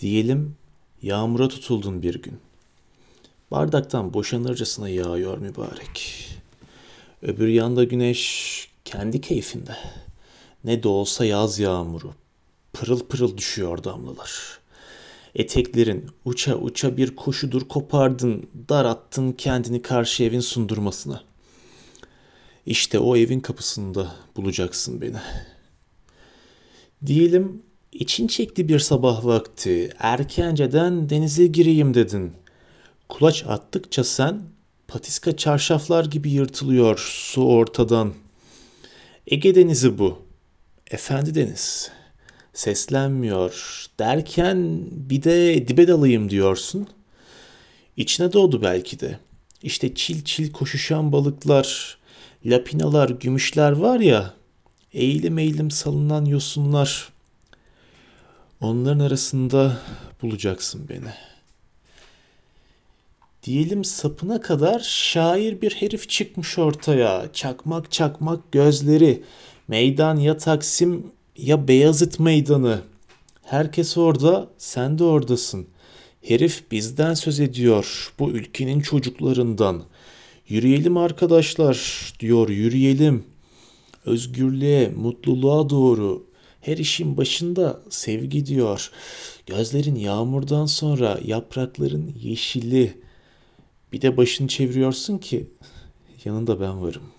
Diyelim yağmura tutuldun bir gün. Bardaktan boşanırcasına yağıyor mübarek. Öbür yanda güneş kendi keyfinde. Ne de olsa yaz yağmuru. Pırıl pırıl düşüyor damlalar. Eteklerin uça uça bir koşudur kopardın, dar attın kendini karşı evin sundurmasına. İşte o evin kapısında bulacaksın beni. Diyelim için çekti bir sabah vakti, erkenceden denize gireyim dedin. Kulaç attıkça sen patiska çarşaflar gibi yırtılıyor su ortadan. Ege denizi bu. Efendi deniz. Seslenmiyor derken bir de dibe dalayım diyorsun. İçine doğdu belki de. İşte çil çil koşuşan balıklar, lapinalar, gümüşler var ya, eğilim eğilim salınan yosunlar. Onların arasında bulacaksın beni. Diyelim sapına kadar şair bir herif çıkmış ortaya. Çakmak çakmak gözleri. Meydan ya Taksim ya Beyazıt meydanı. Herkes orada, sen de oradasın. Herif bizden söz ediyor, bu ülkenin çocuklarından. Yürüyelim arkadaşlar, diyor yürüyelim. Özgürlüğe, mutluluğa doğru. Her işin başında sevgi diyor. Gözlerin yağmurdan sonra yaprakların yeşili. Bir de başını çeviriyorsun ki yanında ben varım.